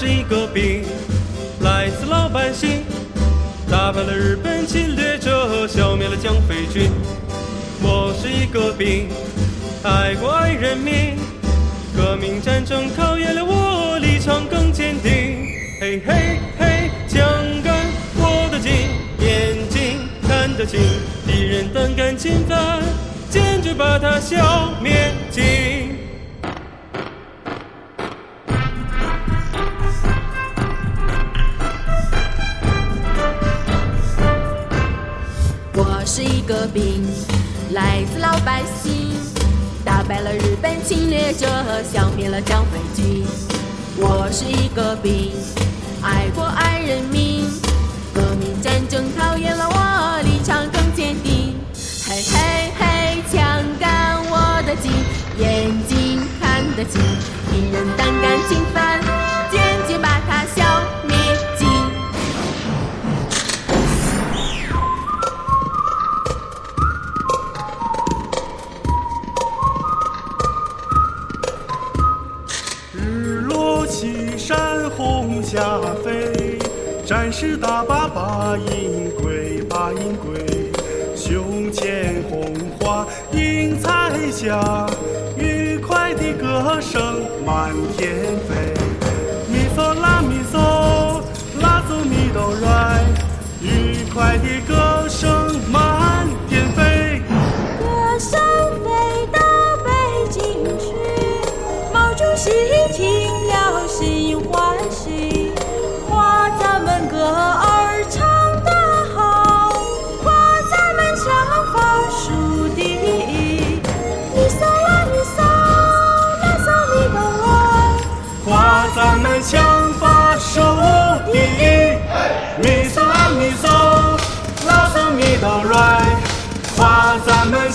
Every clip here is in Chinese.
是一个兵，来自老百姓，打败了日本侵略者，消灭了蒋匪军。我是一个兵，爱国爱人民，革命战争考验了我，立场更坚定。嘿嘿嘿，枪杆握得紧，眼睛看得清，敌人胆敢侵犯，坚决把他消灭尽。来自老百姓，打败了日本侵略者，消灭了蒋匪军。我是一个兵，爱国爱人民，革命战争考验了我，立场更坚定。嘿嘿嘿，枪杆握得紧，眼睛看得清，敌人胆敢侵犯，红霞飞，战士打把把营归，把营归。胸前红花映彩霞，愉快的歌声满天飞。咪嗦啦咪嗦，啦嗦咪哆来，愉快的歌声咱们枪法手第一，咪嗦咪嗦，拉嗦咪哆来。夸咱们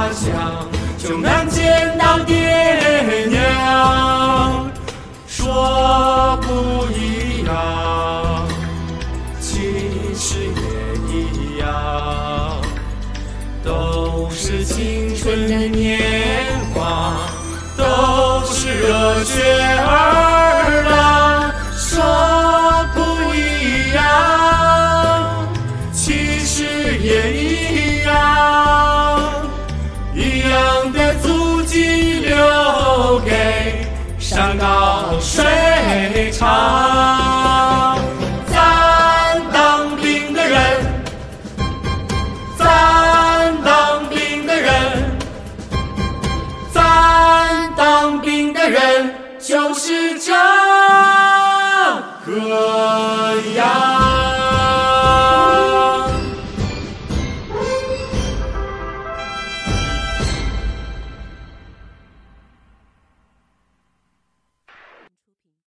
家乡，就难见到爹娘。说不一样，其实也一样，都是青春的年华，都是热血儿水长。咱当兵的人，咱当兵的人，咱当兵的人就是这个。